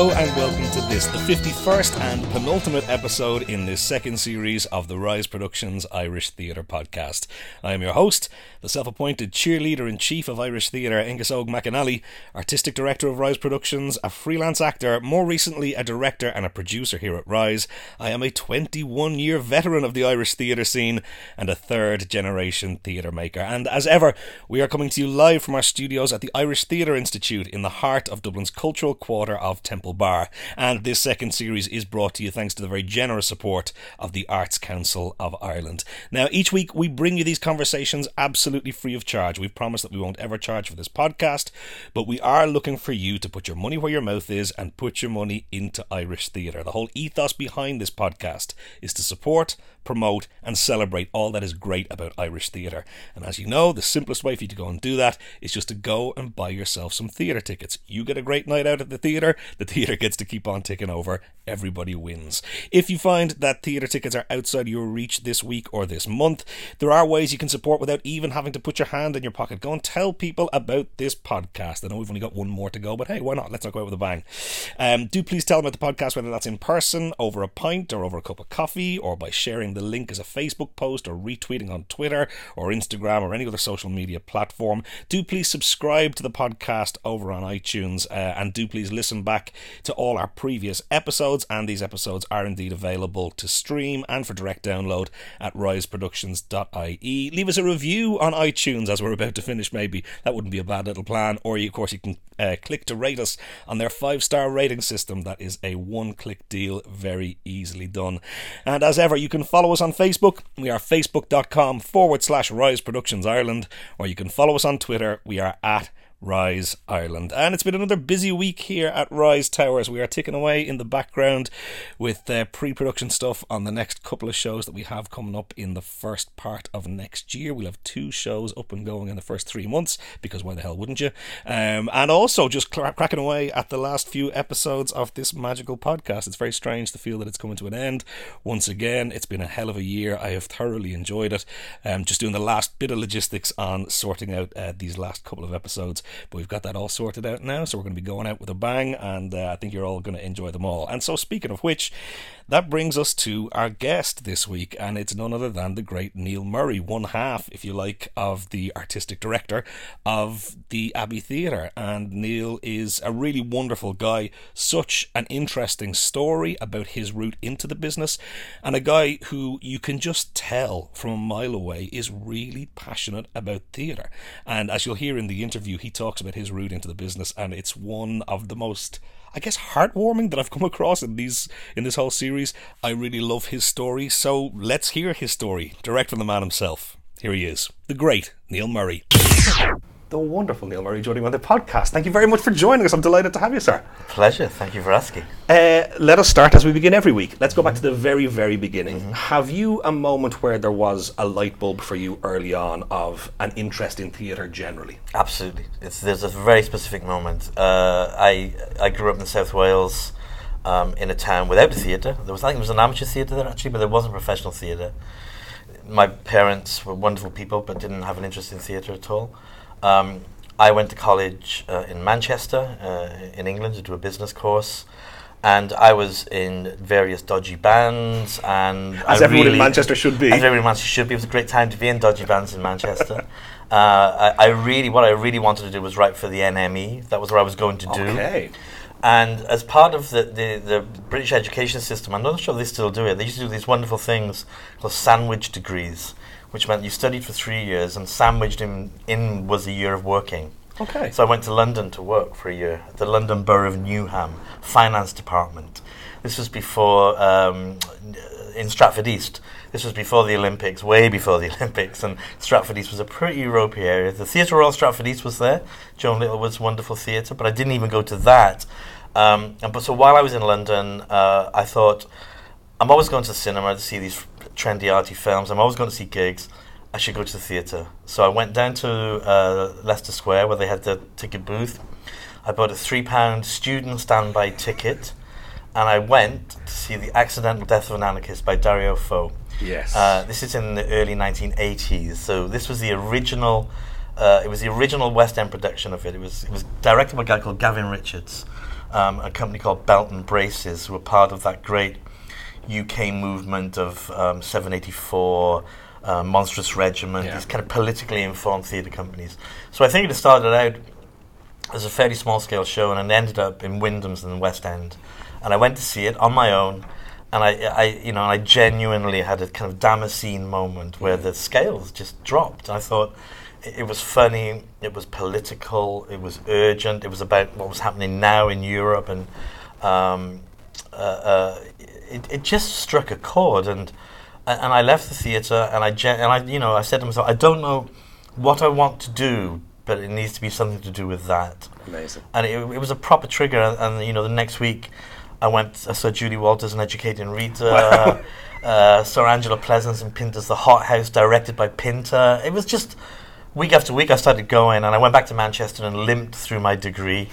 Hello and welcome this, is the 51st and penultimate episode in this second series of the Rise Productions Irish Theatre podcast. I am your host, the self appointed cheerleader in chief of Irish Theatre, Angus Og McAnally, artistic director of Rise Productions, a freelance actor, more recently a director and a producer here at Rise. I am a 21 year veteran of the Irish theatre scene and a third generation theatre maker. And as ever, we are coming to you live from our studios at the Irish Theatre Institute in the heart of Dublin's cultural quarter of Temple Bar. And this second series is brought to you thanks to the very generous support of the Arts Council of Ireland. Now, each week we bring you these conversations absolutely free of charge. We've promised that we won't ever charge for this podcast, but we are looking for you to put your money where your mouth is and put your money into Irish theatre. The whole ethos behind this podcast is to support, promote, and celebrate all that is great about Irish theatre. And as you know, the simplest way for you to go and do that is just to go and buy yourself some theatre tickets. You get a great night out at the theatre, the theatre gets to keep on ticking over, everybody wins. If you find that theatre tickets are outside your reach this week or this month, there are ways you can support without even having to put your hand in your pocket. Go and tell people about this podcast. I know we've only got one more to go, but hey, why not? Let's not go out with a bang. Um, do please tell them about the podcast, whether that's in person, over a pint, or over a cup of coffee, or by sharing the link as a Facebook post, or retweeting on Twitter, or Instagram, or any other social media platform. Do please subscribe to the podcast over on iTunes, uh, and do please listen back to all our previous episodes. And these episodes are indeed available to stream and for direct download at riseproductions.ie. Leave us a review on iTunes as we're about to finish, maybe. That wouldn't be a bad little plan. Or, you, of course, you can uh, click to rate us on their five star rating system. That is a one click deal, very easily done. And as ever, you can follow us on Facebook. We are facebook.com forward slash Rise Productions Ireland, or you can follow us on Twitter. We are at Rise Ireland. And it's been another busy week here at Rise Towers. We are ticking away in the background with uh, pre production stuff on the next couple of shows that we have coming up in the first part of next year. We'll have two shows up and going in the first three months, because why the hell wouldn't you? Um, and also just cracking away at the last few episodes of this magical podcast. It's very strange to feel that it's coming to an end. Once again, it's been a hell of a year. I have thoroughly enjoyed it. Um, just doing the last bit of logistics on sorting out uh, these last couple of episodes. But we've got that all sorted out now, so we're going to be going out with a bang, and uh, I think you're all going to enjoy them all. And so, speaking of which, that brings us to our guest this week, and it's none other than the great Neil Murray, one half, if you like, of the artistic director of the Abbey Theatre. And Neil is a really wonderful guy, such an interesting story about his route into the business, and a guy who you can just tell from a mile away is really passionate about theatre. And as you'll hear in the interview, he talks about his route into the business, and it's one of the most I guess heartwarming that I've come across in these in this whole series. I really love his story, so let's hear his story, direct from the man himself. Here he is, the great Neil Murray. The wonderful Neil Murray joining me on the podcast. Thank you very much for joining us. I'm delighted to have you, sir. Pleasure. Thank you for asking. Uh, let us start as we begin every week. Let's go back to the very, very beginning. Have you a moment where there was a light bulb for you early on of an interest in theatre generally? Absolutely. It's, there's a very specific moment. Uh, I I grew up in South Wales, um, in a town without a theatre. There was I think there was an amateur theatre there actually, but there wasn't professional theatre. My parents were wonderful people, but didn't have an interest in theatre at all. Um, I went to college uh, in Manchester, uh, in England, to do a business course. And I was in various dodgy bands, and As I everyone in Manchester should be. As everyone in Manchester should be. It was a great time to be in dodgy bands in Manchester. uh, I, I really, what I really wanted to do was write for the NME. That was what I was going to do. Okay. And as part of the, the, the British education system, I'm not sure they still do it, they used to do these wonderful things called sandwich degrees, which meant you studied for three years and sandwiched in, in was a year of working. Okay. So I went to London to work for a year at the London Borough of Newham Finance Department. This was before, um, in Stratford East, this was before the Olympics, way before the Olympics, and Stratford East was a pretty ropey area. The Theatre Royal Stratford East was there, Joan Littlewood's wonderful theatre, but I didn't even go to that. Um, and but so while I was in London, uh, I thought, I'm always going to the cinema to see these trendy arty films. I'm always going to see gigs. I should go to the theatre. So I went down to uh, Leicester Square where they had the ticket booth. I bought a three pound student standby ticket, and I went to see the Accidental Death of an Anarchist by Dario Fo. Yes. Uh, this is in the early 1980s. So this was the original. Uh, it was the original West End production of it. It was it was directed by a guy called Gavin Richards, um, a company called Belt and Braces, who were part of that great UK movement of um, 784, uh, Monstrous Regiment, Yeah. these kind of politically informed theatre companies. So I think it started out as a fairly small scale show and it ended up in Wyndham's in the West End. And I went to see it on my own. And I, I, you know, I genuinely had a kind of Damascene moment where the scales just dropped. I thought it, it was funny, it was political, it was urgent, it was about what was happening now in Europe, and um, uh, uh, it, it just struck a chord. And and I left the theatre, and I, gen- and I, you know, I said to myself, I don't know what I want to do, but it needs to be something to do with that Amazing. and it, it was a proper trigger. And, and you know, the next week, I went. I saw Julie Walters and Educating Rita, uh, Sir Angela Pleasence and Pinter's The Hot House, directed by Pinter. It was just week after week. I started going, and I went back to Manchester and limped through my degree.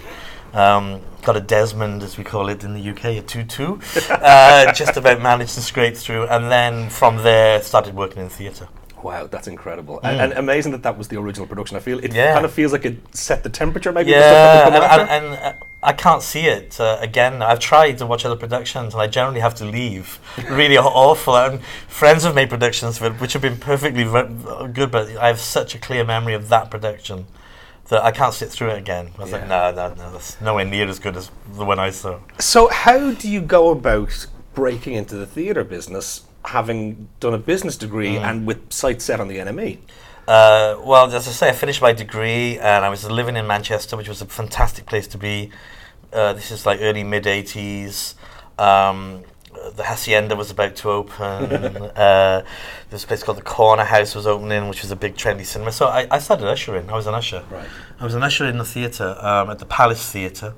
Um, got a Desmond, as we call it in the UK, a two-two. uh, just about managed to scrape through, and then from there started working in theatre. Wow, that's incredible. And, and amazing that that was the original production. I feel it Mm. Yeah. kind of feels like it set the temperature maybe for stuff that Yeah, and, and, and uh, I can't see it uh, again. I've tried to watch other productions, and I generally have to leave. really awful. And friends have made productions of it, which have been perfectly ve- good, but I have such a clear memory of that production that I can't sit through it again. I was like, no, no, no, that's nowhere near as good as the one I saw. So, how do you go about breaking into the theatre business, having done a business degree Mm. and with sights set on the NME? Uh, well, as I say, I finished my degree and I was living in Manchester, which was a fantastic place to be. Uh, this is like early mid 80s. Um, the Hacienda was about to open. uh, this place called the Corner House was opening, which was a big trendy cinema. So I, I started ushering. I was an usher. Right. I was an usher in the theatre um, at the Palace Theatre,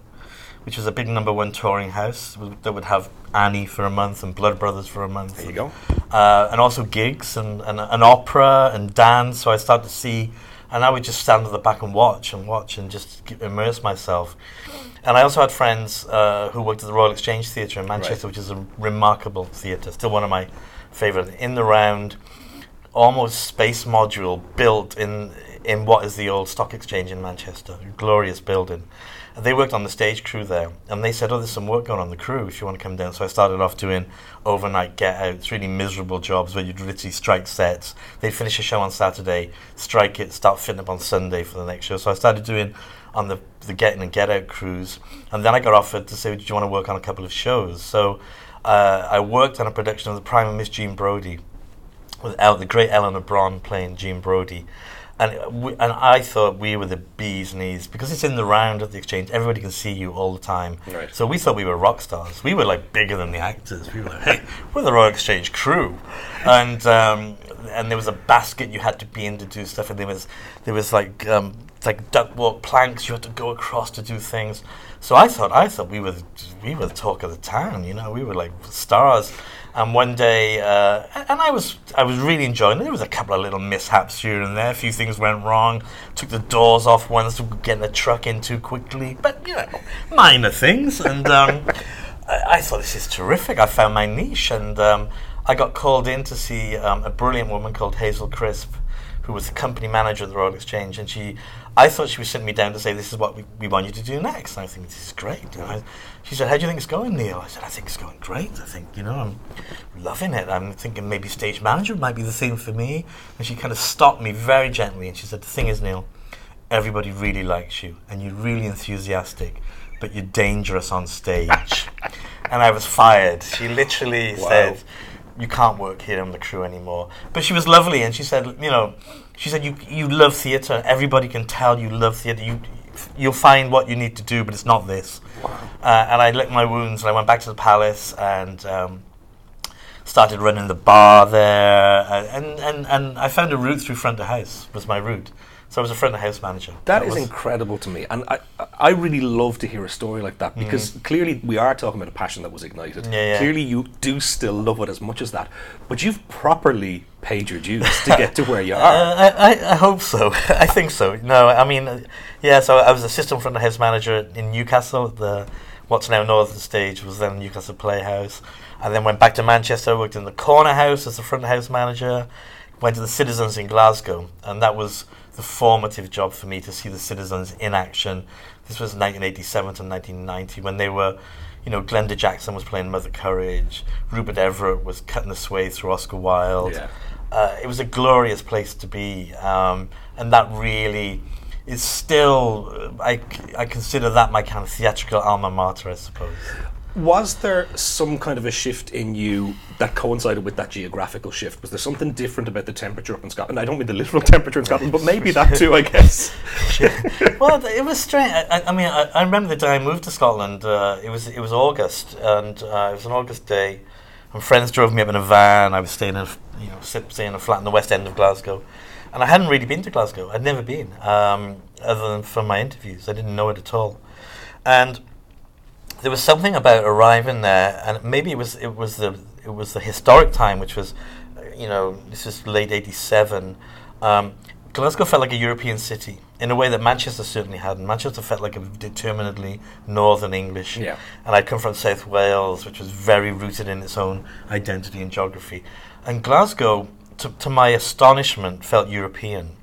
which was a big number one touring house that would have Annie for a month and Blood Brothers for a month There you go. uh, and also gigs and, and, and opera and dance. So I started to see, and I would just stand at the back and watch and watch and just immerse myself. And I also had friends uh, who worked at the Royal Exchange Theatre in Manchester, Right. which is a remarkable theatre, still one of my favourite. In the round, almost space module built in in what is the old stock exchange in Manchester, a glorious building. And they worked on the stage crew there, and they said, "Oh, there's some work going on the crew if you want to come down." So I started off doing overnight get outs, really miserable jobs where you'd literally strike sets. They'd finish a show on Saturday, strike it, start fitting up on Sunday for the next show. So I started doing on the the get in and get out crews, and then I got offered to say, "Do you want to work on a couple of shows?" So uh, I worked on a production of The Prime of Miss Jean Brodie with the great Eleanor Bron playing Jean Brodie. And, we, and I thought we were the bee's knees because it's in the round at the exchange. Everybody can see you all the time. Right. So we thought we were rock stars. We were like bigger than the actors. We were like, hey, we're the Royal Exchange crew. And um, and there was a basket you had to be in to do stuff. And there was there was like um, like duckwalk planks you had to go across to do things. So I thought I thought we were we were the talk of the town. You know, we were like stars. And one day, uh, and I was I was really enjoying it. There was a couple of little mishaps here and there. A few things went wrong. Took the doors off once, getting the truck in too quickly. But you know, minor things. And um, I, I thought this is terrific. I found my niche, and um, I got called in to see um, a brilliant woman called Hazel Crisp, who was the company manager of the Royal Exchange, and she. I thought she was sitting me down to say, "This is what we, we want you to do next." And I think this is great. I, she said, "How do you think it's going, Neil?" I said, "I think it's going great. I think you know I'm loving it. I'm thinking maybe stage manager might be the thing for me." And she kind of stopped me very gently, and she said, "The thing is, Neil, everybody really likes you, and you're really enthusiastic, but you're dangerous on stage." and I was fired. She literally Wow. said, "You can't work here on the crew anymore." But she was lovely, and she said, "You know." She said, "You you love theatre. Everybody can tell you love theatre. You you'll find what you need to do, but it's not this." Uh, and I licked my wounds, and I went back to the palace and um, started running the bar there. uh, And, and and I found a route through front of house was my route. So I was a front of the house manager. That is was- incredible to me, and I, I really love to hear a story like that because clearly we are talking about a passion that was ignited. Yeah, yeah. Clearly, you do still love it as much as that, but you've properly paid your dues to get to where you are. Uh, I, I, I hope so. I think so. No, I mean, uh, yeah. So I was assistant front of house manager in Newcastle. The what's now Northern Stage was then Newcastle Playhouse, and then went back to Manchester. Worked in the Corner House as the front of house manager. Went to the Citizens in Glasgow, and that was the formative job for me to see the citizens in action. This was 1987 to 1990 when they were, you know, Glenda Jackson was playing Mother Courage, Rupert Everett was cutting the sway through Oscar Wilde. Yeah. Uh, it was a glorious place to be, um, and that really is still. I, I consider that my kind of theatrical alma mater, I suppose. Was there some kind of a shift in you that coincided with that geographical shift? Was there something different about the temperature up in Scotland? I don't mean the literal temperature in Scotland, but maybe that too, I guess. well, it was strange. I, I mean, I, I, remember the day I moved to Scotland. Uh, it was it was August, and uh, it was an August day. And friends drove me up in a van. I was staying in, you know, staying in a flat in the west end of Glasgow, and I hadn't really been to Glasgow. I'd never been, um, other than for my interviews. I didn't know it at all, and there was something about arriving there, and maybe it was it was the it was the historic time, which was, you know, this is late '87. Um, Glasgow felt like a European city in a way that Manchester certainly hadn't. Manchester felt like a determinedly Northern English, yeah. and I'd come from South Wales, which was very rooted in its own identity and geography. And Glasgow, to, to my astonishment, felt European.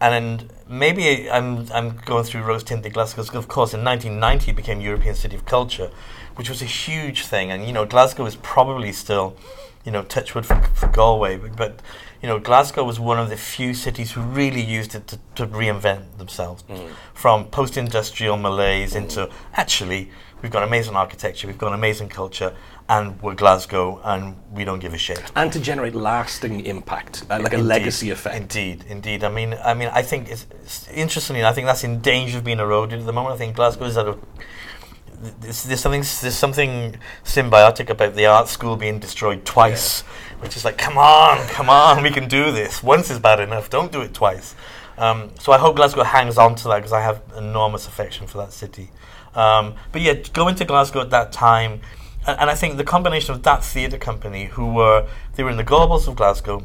And maybe I'm, I'm going through rose tinted Glasgow because, of course, in 1990 it became European City of Culture, which was a huge thing. And, you know, Glasgow is probably still, you know, touchwood for, for Galway, but, but, you know, Glasgow was one of the few cities who really used it to, to reinvent themselves Mm. from post industrial malaise into actually, we've got amazing architecture, we've got amazing culture, and we're Glasgow and we don't give a shit. and to generate lasting impact, uh, like a legacy effect. Indeed, indeed. I mean, I mean, I think it's, it's interestingly, I think that's in danger of being eroded at the moment. I think Glasgow is at a there's, there's something there's something symbiotic about the art school being destroyed twice, which is like, come on, come on, we can do this. Once is bad enough. Don't do it twice. Um, so I hope Glasgow hangs on to that because I have enormous affection for that city. Um, but yeah, going to Glasgow at that time, and, and I think the combination of that theatre company, who were they were in the Gorbals of Glasgow,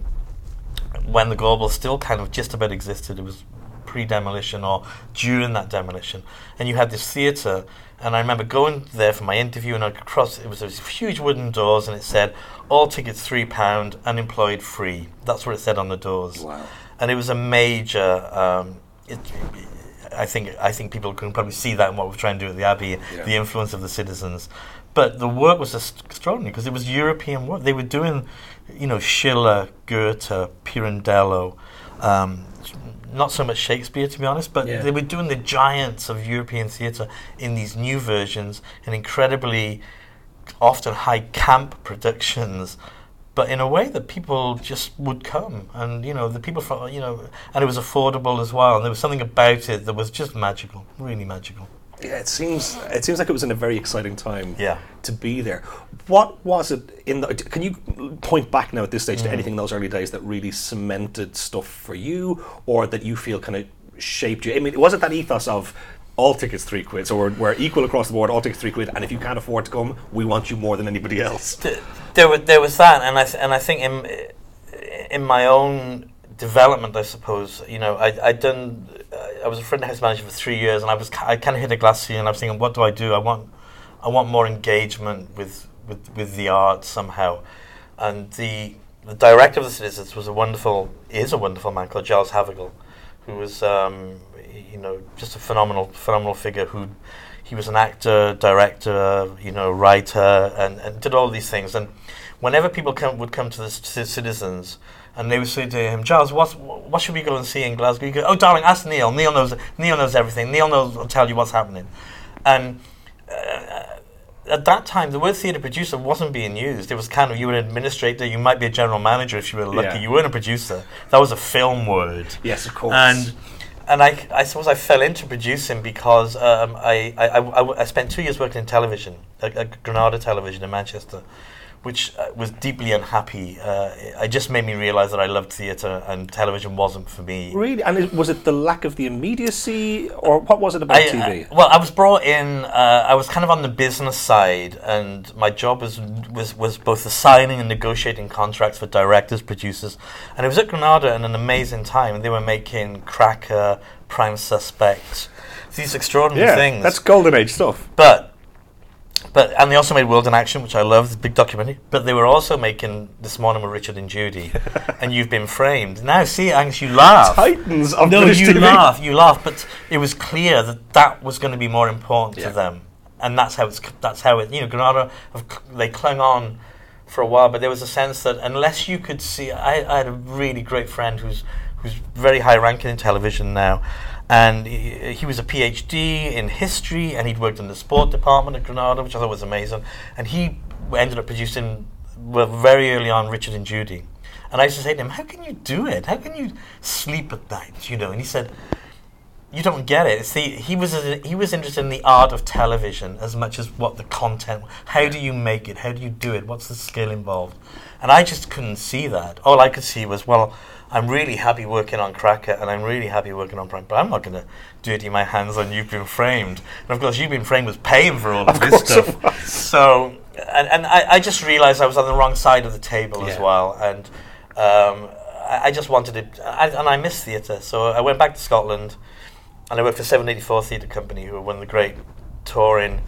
when the Gorbals still kind of just about existed. It was pre-demolition or during that demolition, and you had this theatre. And I remember going there for my interview, and I across it was these huge wooden doors, and it said, "All tickets three pound, unemployed free." That's what it said on the doors Wow. and it was a major. Um, it, I think I think people can probably see that in what we're trying to do at the Abbey, Yeah. the influence of the citizens. But the work was extraordinary because it was European work. They were doing, you know, Schiller, Goethe, Pirandello, um, not so much Shakespeare to be honest, but Yeah. they were doing the giants of European theatre in these new versions and incredibly often high camp productions but in a way that people just would come and you know the people from you know and it was affordable as well and there was something about it that was just magical really magical Yeah, it seems it seems like it was in a very exciting time Yeah. to be there. What was it in the? Can you point back now at this stage Mm. to anything in those early days that really cemented stuff for you, or that you feel kind of shaped you? I mean, was it that ethos of all tickets three quid, so we're, we're equal across the board, all tickets three quid, and if you can't afford to come, we want you more than anybody else. There was there was that. And I th- and I think in in my own development I suppose you know I I done I was a front house manager for three years and I was I kind of hit a glass ceiling and I was thinking what do I do? I want I want more engagement with with, with the art somehow. And the the director of the Citizens was a wonderful is a wonderful man called Giles Havergal who was um, you know just a phenomenal phenomenal figure who he was an actor, director, you know, writer, and, and did all these things. And whenever people come, would come to the c- citizens, and they would say to him, "Giles, what what should we go and see in Glasgow?" You go, "Oh, darling, ask Neil. Neil knows. Neil knows everything. Neil knows. will tell you what's happening." And uh, at that time, the word theatre producer wasn't being used. It was kind of you were an administrator. You might be a general manager if you were lucky. Yeah. You weren't a producer. That was a film word. Yes, of course. And and I, I suppose I fell into producing because um, I, I, I, I spent two years working in television, at, at Granada Television in Manchester, which uh, was deeply unhappy. Uh, it just made me realise that I loved theatre and television wasn't for me. really, and it, was it the lack of the immediacy, or what was it about I, TV? I- well, I was brought in. Uh, I was kind of on the business side, and my job was was was both the signing and negotiating contracts for directors, producers, and it was at Granada in an amazing time. They were making Cracker, Prime Suspect, these extraordinary yeah, things. that's golden age stuff. But but and they also made World in Action, which I love, the big documentary. But they were also making This Morning with Richard and Judy, and You've Been Framed. Now, see, Angus, you laugh. Titans of no, British you TV. laugh, you laugh. But it was clear that that was going to be more important Yeah. to them, and that's how it's. That's how it. You know, Granada, they clung on for a while, but there was a sense that unless you could see, I, I had a really great friend who's who's very high ranking in television now, and he, he was a PhD in history, and he'd worked in the sport department at Granada, which I thought was amazing, and he ended up producing well very early on Richard and Judy. And I used to say to him, "How can you do it? How can you sleep at night?" You know, and he said, you don't get it. See, he was he was interested in the art of television as much as what the content. How do you make it? How do you do it? What's the skill involved? And I just couldn't see that. All I could see was, well, I'm really happy working on Cracker, and I'm really happy working on Prank, but I'm not going to dirty my hands on You've Been Framed. And of course, You've Been Framed was paying for all of, Of this stuff. So, and, and I, I just realised I was on the wrong side of the table as well, and um, I, I just wanted it, I, and I miss theatre. So I went back to Scotland and I worked for 784 Theatre Company, who were one of the great touring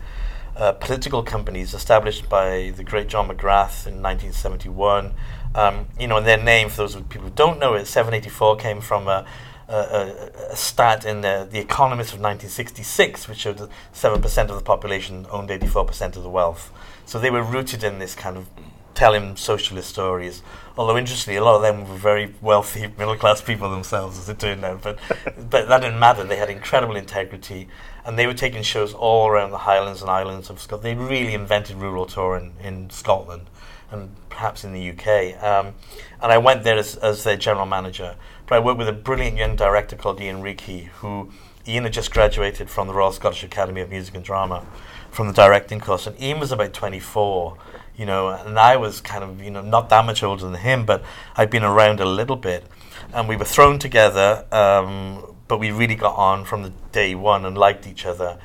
uh, political companies established by the great John McGrath in 1971. Um, you know, and their name, for those people who don't know it, 784 came from a, a, a, stat in the, the Economist of 1966, which showed that 7% of the population owned 84% of the wealth. So they were rooted in this kind of telling socialist stories. Although interestingly, a lot of them were very wealthy middle class people themselves, as it turned out. But but that didn't matter. They had incredible integrity, and they were taking shows all around the Highlands and Islands of Scotland. They really invented rural touring in Scotland, and perhaps in the UK. Um, and I went there as, as their general manager. But I worked with a brilliant young director called Ian Reekie, who Ian had just graduated from the Royal Scottish Academy of Music and Drama, from the directing course, and Ian was about 24 you know, and I was kind of, you know, not that much older than him, but I'd been around a little bit. And we were thrown together, um, but we really got on from the day one and liked each other.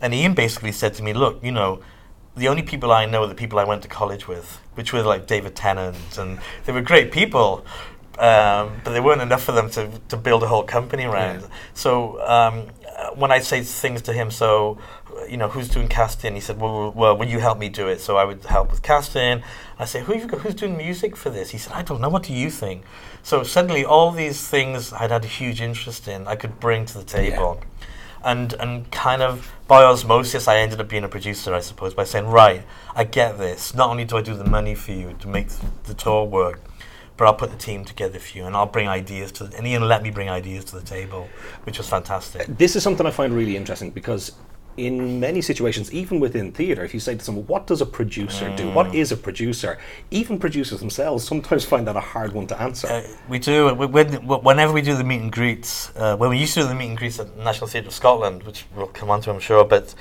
And Ian basically said to me, look, you know, the only people I know are the people I went to college with, which were like David Tennant, and they were great people, um, but they weren't enough for them to, to build a whole company around. Yeah. So um, uh, when I say things to him, so you know, who's doing casting? He said, well, well, will you help me do it? So I would help with casting. I say, Who you got, who's doing music for this? He said, I don't know. What do you think? So suddenly, all these things I'd had a huge interest in, I could bring to the table. And, and kind of by osmosis, I ended up being a producer, I suppose, by saying, right, I get this. Not only do I do the money for you to make the tour work, but I'll put the team together for you, and I'll bring ideas to. And Ian let me bring ideas to the table, which was fantastic. This is something I find really interesting because in many situations, even within theatre, if you say to someone, what does a producer do? Mm. What is a producer? Even producers themselves sometimes find that a hard one to answer. Uh, we do. we- When, whenever we do the meet and greets, uh, when we used to do the meet and greets at National Theatre of Scotland, which we'll come on to, I'm sure, but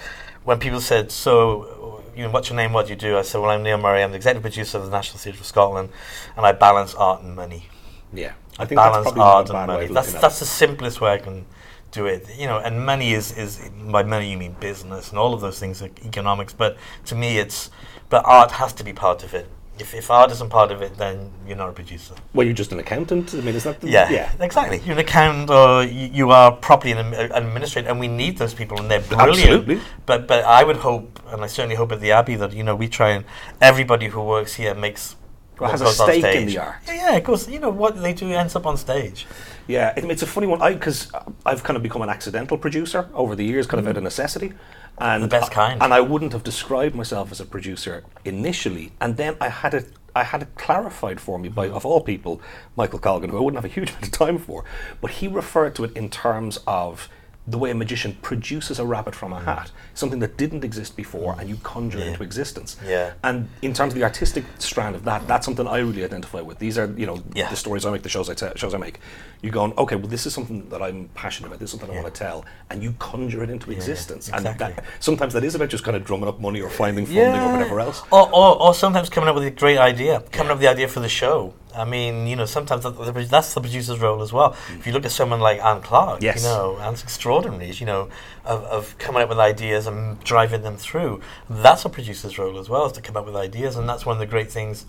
when people said, so, you know, what's your name, what do you do? I said, well, I'm Neil Murray, I'm the executive producer of the National Theatre of Scotland, and I balance art and money. yeah. I think that's balance art and money. That's, that's the simplest way I can do it. You know, and money is, is, by money you mean business, and all of those things are economics, but to me it's, but art has to be part of it. If, if art isn't part of it, then you're not a producer. Well, you're just an accountant. I mean, is that the, Yeah, yeah. exactly. You're an accountant or you, you are properly an, an administrator, and we need those people, and they're brilliant. Absolutely. But but I would hope, and I certainly hope at the Abbey that you know we try and everybody who works here makes Well, what has a stake in the art. Yeah, yeah, of course. You know what they do ends up on stage. Yeah, it, it's a funny one. I because I've kind of become an accidental producer over the years, kind of out of mm. necessity, and The best I- kind. And I wouldn't have described myself as a producer initially, and then I had it. I had it clarified for me by, mm. of all people, Michael Colgan, who I wouldn't have a huge amount of time for, but he referred to it in terms of the way a magician produces a rabbit from a hmm. hat, something that didn't exist before, and you conjure Yeah. into existence. Yeah. And in terms of the artistic strand of that, that's something I really identify with. These are, you know, Yeah. the stories I make, the shows I tell, shows I make. You're going, okay, well, this is something that I'm passionate about. This is something I want to tell, and you conjure it into existence. And exactly. that, sometimes that is about just kind of drumming up money or finding funding or whatever else. Or, or, or sometimes coming up with a great idea, coming up with the idea for the show. I mean, you know, sometimes that's the producer's role as well. Mm. If you look at someone like Anne Clarke, Yes. you know, Anne's extraordinary, you know, of, of coming up with ideas and driving them through. That's a producer's role as well, is to come up with ideas, and that's one of the great things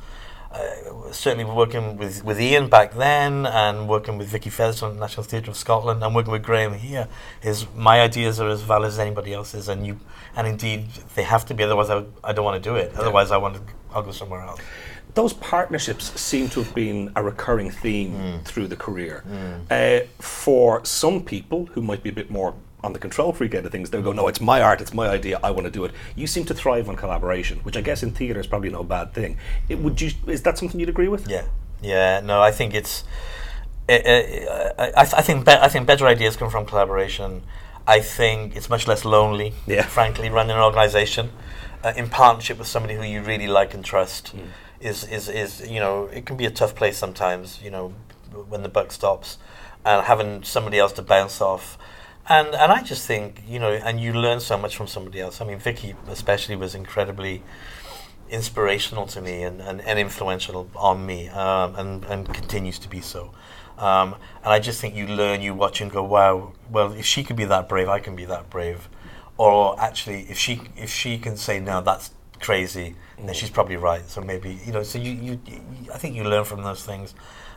uh, certainly working with, with Ian back then and working with Vicky Featherstone at the National Theatre of Scotland and working with Graham here is my ideas are as valid as anybody else's and you and indeed they have to be otherwise I, I don't want to do it otherwise I want to I'll go somewhere else those partnerships seem to have been a recurring theme mm. through the career. Mm. Uh, for some people who might be a bit more on the control freak end of things, they'll go, no, it's my art, it's my idea, I want to do it. You seem to thrive on collaboration, which I guess in theatre is probably no bad thing. It, would you? Is that something you'd agree with? Yeah, yeah. No, I think it's. It, it, I, I, think be, I think better ideas come from collaboration. I think it's much less lonely. Yeah. Frankly, running an organisation uh, in partnership with somebody who you really like and trust mm. is, is is you know it can be a tough place sometimes. You know when the buck stops, and having somebody else to bounce off and and I just think you know, and you learn so much from somebody else. I mean, Vicky especially was incredibly inspirational to me and, and, and influential on me, um, and and continues to be so. Um, and I just think you learn, you watch and go, wow. Well, if she can be that brave, I can be that brave. Or actually, if she if she can say no, that's crazy, mm. then she's probably right. So maybe you know. So you, you, you I think you learn from those things.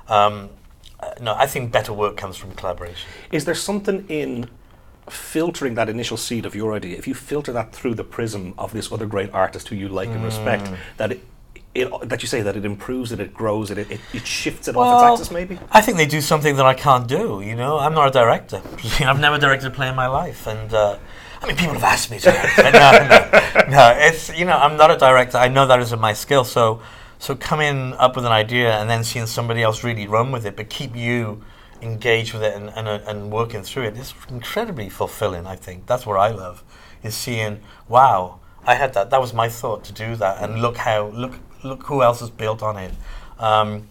Um, uh, no, I think better work comes from collaboration. Is there something in filtering that initial seed of your idea? If you filter that through the prism of this other great artist who you like mm. and respect, mm. that it, it, that you say that it improves it, it grows it, it, it shifts it well, off its axis, maybe. I think they do something that I can't do. You know, I'm not a director. I've never directed a play in my life, and uh, I mean, people have asked me to. no, no, no, it's you know, I'm not a director. I know that isn't my skill, so so coming up with an idea and then seeing somebody else really run with it, but keep you engaged with it and, and, uh, and working through it is incredibly fulfilling, I think. That's what I love, is seeing, wow, I had that. That was my thought to do that. And look how, look, look who else has built on it. Um,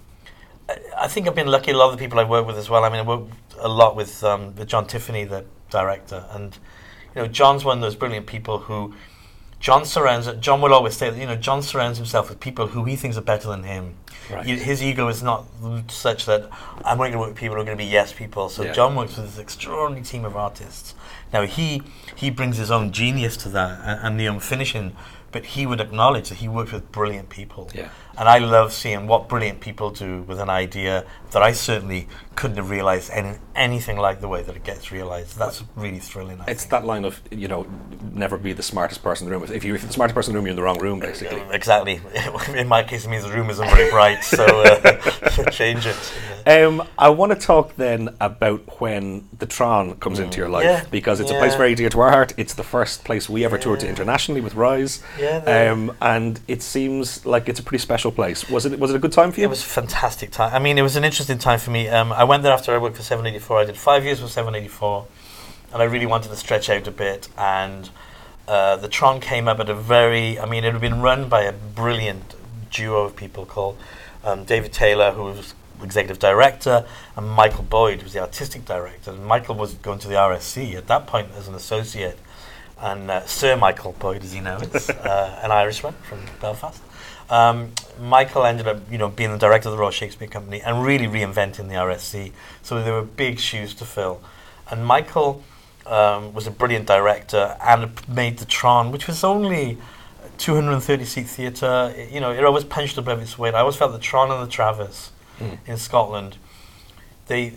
I think I've been lucky. A lot of the people I work with as well. I mean, I work a lot with, um, with John Tiffany, the director, and you know, John's one of those brilliant people who John surrounds John will always say that you know John surrounds himself with people who he thinks are better than him. Right. His ego is not such that I'm only going to work with people who are going to be yes people. So yeah. John works with this extraordinary team of artists. Now he he brings his own genius to that and, and the own finishing, but he would acknowledge that he works with brilliant people. Yeah. And I love seeing what brilliant people do with an idea that I certainly couldn't have realized any, anything like the way that it gets realized. That's really thrilling. I it's think. that line of, you know, never be the smartest person in the room. If you're the smartest person in the room, you're in the wrong room, basically. Exactly. in my case, it means the room isn't very bright, so uh, change it. Yeah. Um, I want to talk then about when the Tron comes mm. into your life, yeah. because it's yeah. a place very dear to our heart. It's the first place we ever toured to internationally with Rise. Yeah, um, and it seems like it's a pretty special place. Was it, was it a good time for you? It was a fantastic time. I mean, it was an interesting time for me. Um, I went there after I worked for 784. I did five years with 784, and I really wanted to stretch out a bit. And uh, the Tron came up at a very, I mean, it had been run by a brilliant duo of people called um, David Taylor, who was executive director, and Michael Boyd, who was the artistic director. And Michael was going to the RSC at that point as an associate. And uh, Sir Michael Boyd, as you know, is uh, an Irishman from Belfast. Um, Michael ended up, you know, being the director of the Royal Shakespeare Company and really reinventing the RSC. So there were big shoes to fill. And Michael um, was a brilliant director and made the Tron, which was only 230 seat theatre. You know, it always punched above its weight. I always felt the Tron and the Traverse mm. in Scotland, they,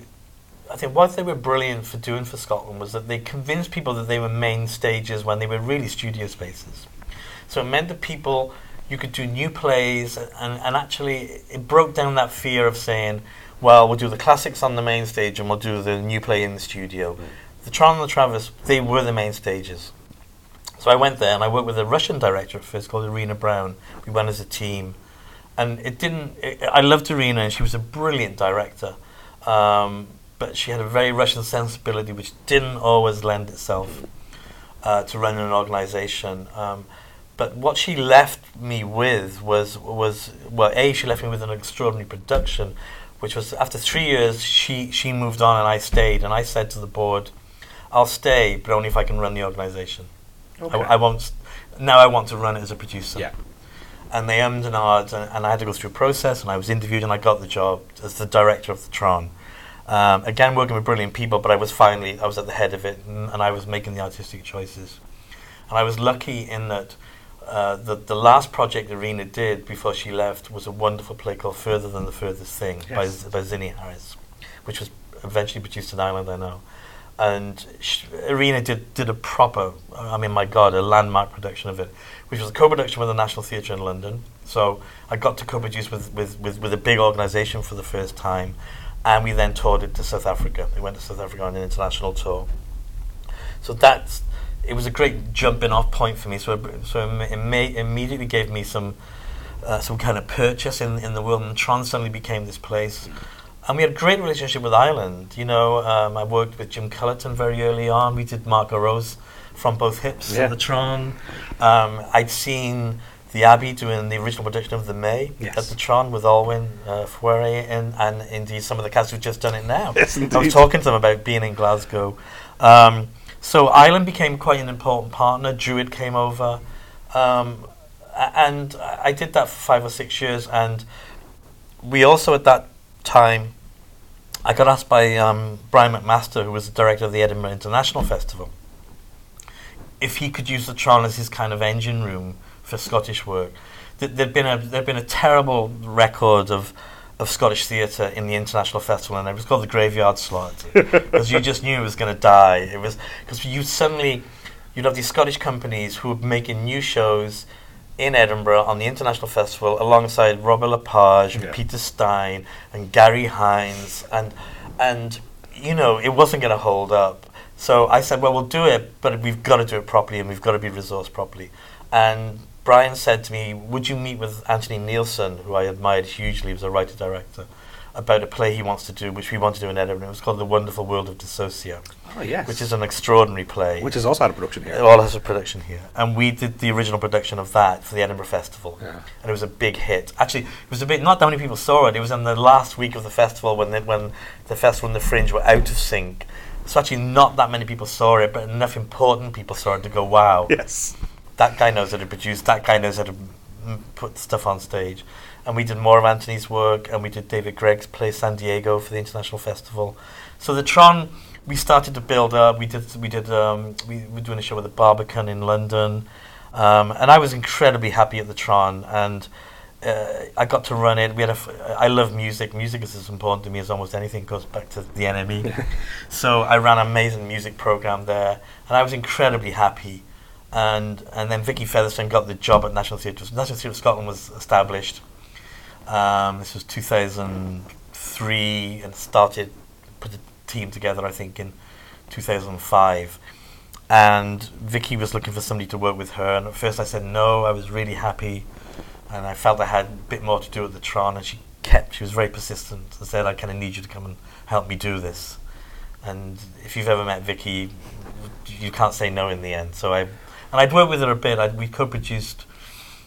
I think what they were brilliant for doing for Scotland was that they convinced people that they were main stages when they were really studio spaces. So it meant that people you could do new plays, and, and actually it broke down that fear of saying, well, we'll do the classics on the main stage and we'll do the new play in the studio. Mm. The Tron and the Traverse, they were the main stages. So I went there and I worked with a Russian director at first called Irina Brown. We went as a team. And it didn't, it, I loved Irina and she was a brilliant director. Um, but she had a very Russian sensibility which didn't always lend itself uh, to running an organization. Um, but what she left me with was was well, a she left me with an extraordinary production, which was after three years she she moved on and I stayed and I said to the board, I'll stay, but only if I can run the organisation. Okay. I, I, won't. Now I want to run it as a producer. Yeah. And they ummed and ahed, and, and, I had to go through a process, and I was interviewed, and I got the job as the director of the Tron. Um, again, working with brilliant people, but I was finally I was at the head of it, and, and I was making the artistic choices. And I was lucky in that uh, the the last project Irina did before she left was a wonderful play called Further Than the Furthest Thing by Yes. Z- by Zinnie Harris, which was eventually produced in Ireland, I know. And sh- Irina did did a proper, I mean, my God, a landmark production of it, which was a co-production with the National Theatre in London. So I got to co-produce with, with, with, with a big organisation for the first time, and we then toured it to South Africa. We went to South Africa on an international tour. So that's it was a great jumping off point for me. So it, so it, immediately gave me some uh, some kind of purchase in in the world, and Tron suddenly became this place. And we had a great relationship with Ireland. You know, um, I worked with Jim Culleton very early on. We did Mark O'Rowe's from both hips Yeah. the Tron. Um, I'd seen the Abbey doing the original production of the Mai Yes. at the Tron with Olwen uh, Fouéré and, and indeed some of the cast who've just done it now. Yes, I was talking to them about being in Glasgow. Um, so Ireland became quite an important partner. Druid came over, um, and I I did that for five or six years. And we also at that time, I got asked by um, Brian McMaster, who was the director of the Edinburgh International Festival, if he could use the Tron as his kind of engine room for Scottish work. Th- There'd been a there'd been a terrible record of of Scottish theatre in the international festival, and it was called the Graveyard Slot because you just knew it was going to die. It was because you suddenly you'd have these Scottish companies who were making new shows in Edinburgh on the international festival alongside Robert Lepage and Yeah. Peter Stein and Garry Hynes and and you know it wasn't going to hold up. So I said, well, we'll do it, but we've got to do it properly and we've got to be resourced properly. And Brian said to me, would you meet with Anthony Neilson, who I admired hugely, he was a writer director, about a play he wants to do, which we want to do in Edinburgh. It was called The Wonderful World of Dissocia, Oh, yes. which is an extraordinary play. Which has also had a production here. It all has a production here. And we did the original production of that for the Edinburgh Festival. Yeah. And it was a big hit. Actually, it was a bit, not that many people saw it. It was in the last week of the festival when the, when the festival and the fringe were out of sync. So actually, not that many people saw it, but enough important people saw it to go, wow, Yes. That guy knows how to produce, that guy knows how to put stuff on stage. And we did more of Anthony's work, and we did David Greig's play San Diego for the International Festival. So the Tron, we started to build up. We did, we did, um, we were doing a show with the Barbican in London, um, and I was incredibly happy at the Tron, and uh, I got to run it. We had a f- I love music. Music is as important to me as almost anything. It goes back to the NME. so I ran an amazing music program there, and I was incredibly happy and and then Vicky Featherstone got the job at National Theatre. National Theatre of Scotland was established. Um, this was 2003 and started put a team together. I think in 2005, and Vicky was looking for somebody to work with her. And at first I said no. I was really happy, and I felt I had a bit more to do at the Tron. And she kept. She was very persistent and said, "I kind of need you to come and help me do this." And if you've ever met Vicky, you can't say no in the end. So I, and I'd worked with her a bit. I'd, we co-produced.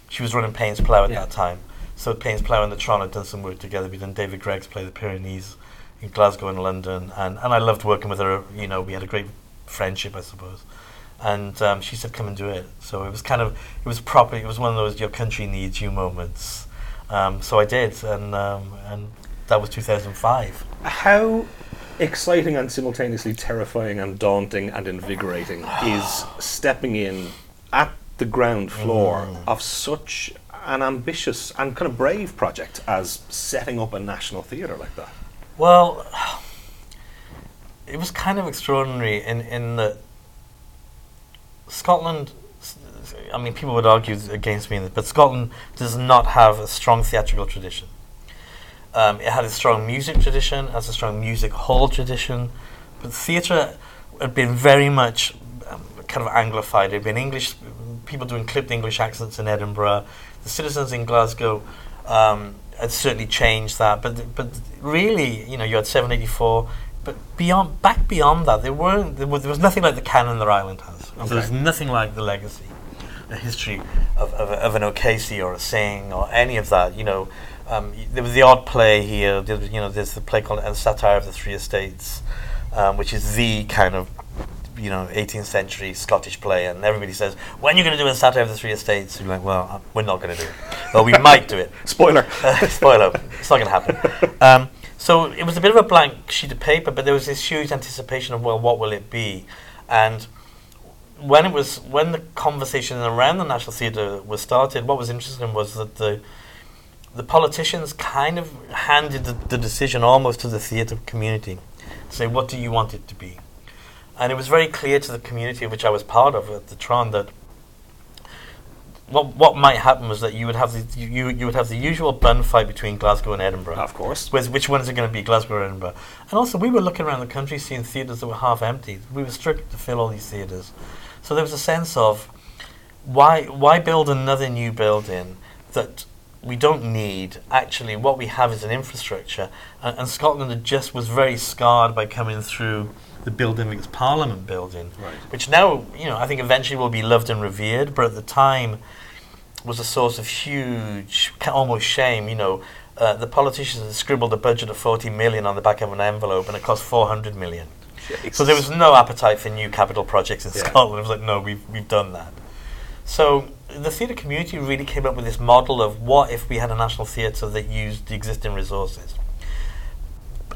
She was running Paines Plough at Yeah. that time. So Paines Plough and the Tron had done some work together. We'd done David Greig's play, The Pyrenees, in Glasgow and London, and, and I loved working with her. You know, we had a great friendship, I suppose. And um, she said, "Come and do it." So it was kind of, it was proper. It was one of those "your country needs you" moments. Um, so I did, and um, and that was 2005. How exciting and simultaneously terrifying and daunting and invigorating is stepping in at the ground floor Mm. of such an ambitious and kind of brave project as setting up a national theatre like that? Well, it was kind of extraordinary in in that Scotland. I mean, people would argue against me, but Scotland does not have a strong theatrical tradition. Um, it had a strong music tradition, has a strong music hall tradition, but theatre had been very much um, kind of anglified. It had been English, people doing clipped English accents in Edinburgh. The citizens in Glasgow um, had certainly changed that, but but really, you know, you had 784. But beyond, back beyond that, there weren't. There was, there was nothing like the canon that Ireland has. Okay. There was nothing like the legacy, the history of, of, of an O'Casey or a Synge or any of that. You know, um, there was the odd play here. There, was- you know, there's the play called "A Satire of the Three Estates," um, which is the kind of you know 18th century Scottish play, and everybody says, "When are you going to do a satire of the Three Estates?" You're like, "Well, uh, we're not going to do it. Well, we might do it." Spoiler. Uh, spoiler, it's not going to happen. Um, so it was a bit of a blank sheet of paper, but there was this huge anticipation of, well, what will it be? And when it was when the conversation around the National Theatre was started, what was interesting was that the the politicians kind of handed the, the decision almost to the theatre community, to say what do you want it to be, and it was very clear to the community of which I was part of at the Tron that what what might happen was that you would have the you you would have the usual bun fight between Glasgow and Edinburgh. Of course. With which ones are going to be Glasgow or Edinburgh? And also, we were looking around the country seeing theatres that were half empty. We were struggling to fill all these theatres, so there was a sense of why why build another new building that we don't need. Actually, what we have is an infrastructure, and, and Scotland just was very scarred by coming through the building of its Parliament building, Right. which now you know I think eventually will be loved and revered, but at the time was a source of huge, almost shame. You know, uh, the politicians had scribbled a budget of 40 million on the back of an envelope, and it cost 400 million. So there was no appetite for new capital projects in Yeah. Scotland. It was like, no, we've we've done that. So the theatre community really came up with this model of what if we had a national theatre that used the existing resources.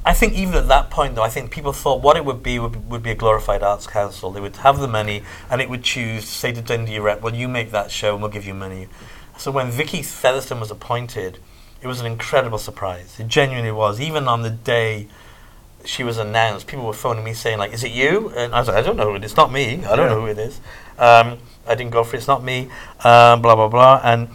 I think even at that point, though, I think people thought what it would be would, would be a glorified arts council. They would have the money, and it would choose, say to Dundee Rep, well, you make that show, and we'll give you money. So when Vicky Featherstone was appointed, it was an incredible surprise. It genuinely was. Even on the day she was announced, people were phoning me saying, like, is it you? And I was like, I don't know it is. It's not me. I don't Yeah. know who it is. Um, I didn't go for it. It's not me. Um, blah, blah, blah. And